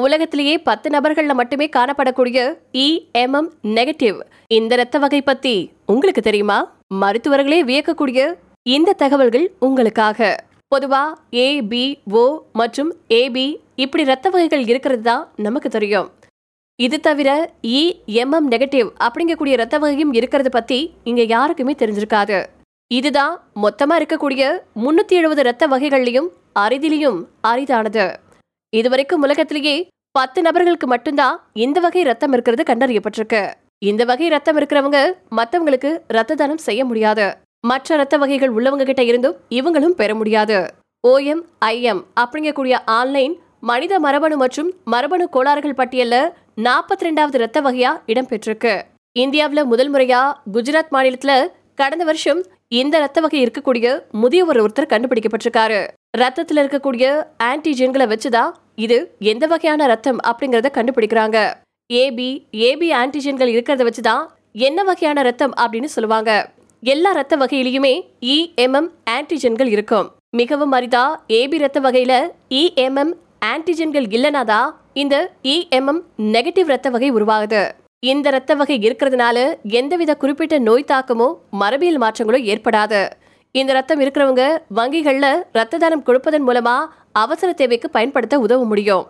உலகத்திலேயே பத்து நபர்கள்ல மட்டுமே காணப்படக்கூடிய இஎம்எம் நெகட்டிவ். இந்த இரத்த வகை பத்தி உங்களுக்கு தெரியுமா? மருத்துவர்களே வியக்கக்கூடிய இந்த தகவல்கள் உங்களுக்காக. பொதுவா ஏ பி ஓ மற்றும் ஏபி இப்படி இரத்த வகைகள் இருக்கிறது தான் நமக்கு தெரியும். இது தவிர இஎம்எம் நெகட்டிவ் அப்படிங்கக்கூடிய இரத்த வகையும் இருக்கிறது பத்தி இங்க யாருக்குமே தெரிஞ்சிருக்காது. இதுதான் மொத்தமா இருக்கக்கூடிய முன்னூத்தி எழுபது இரத்த வகைகள்லையும் அரிதிலையும் அரிதானது. இதுவரைக்கும் உலகத்திலேயே பத்து நபர்களுக்கு மட்டும்தான் இந்த வகை ரத்தம் இருக்கிறது கண்டறியப்பட்டிருக்கு. இந்த வகை ரத்தம் இருக்கிறவங்க மற்றவங்களுக்கு ரத்த தானம் செய்ய முடியாது. மற்ற ரத்த வகைகள் உள்ளவங்க கிட்ட இருந்தும் இவங்களும் பெற முடியாது. ஓஎம் ஐஎம் அப்படிங்கக்கூடிய ஆன்லைன் மனித மரபணு மற்றும் மரபணு கோளாறுகள் பட்டியல்ல நாற்பத்தி ரெண்டாவது ரத்த வகையா இடம்பெற்றிருக்கு. இந்தியாவில் முதல் முறையா குஜராத் மாநிலத்துல கடந்த வருஷம் இந்த ரத்த வகை இருக்கக்கூடிய முதியவர் ஒருத்தர் கண்டுபிடிக்கப்பட்டிருக்காரு. ரத்தத்தில் இருக்கக்கூடிய ஆன்டிஜென்களை வச்சுதான் இது எந்த வகையான ரத்தம் அப்படிங்கறத கண்டுபிடிக்கிறாங்க. ஏபி ஏபி ஆன்டிஜென்கள் இருக்கிறத வச்சுதான் என்ன வகையான ரத்தம் அப்படின்னு சொல்லுவாங்க. எல்லா ரத்த வகையிலயுமே e, இஎம்எம் ஆன்டிஜென்கள் இருக்கும். மிகவும் அரிதா ஏபி ரத்த வகையில e, இஎம்எம் ஆன்டிஜென்கள் இல்லைனாதான் இந்த இஎம்எம் நெகட்டிவ் ரத்த வகை உருவாகுது. இந்த ரத்த வகை இருக்கிறதுனால எந்தவித குறிப்பிட்ட நோய் தாக்கமோ மரபியல் மாற்றங்களோ ஏற்படாது. இந்த ரத்தம் இருக்கிறவங்க வங்கிகளில் ரத்த தானம் கொடுப்பதன் மூலமா அவசர தேவைக்கு பயன்படுத்த உதவ முடியும்.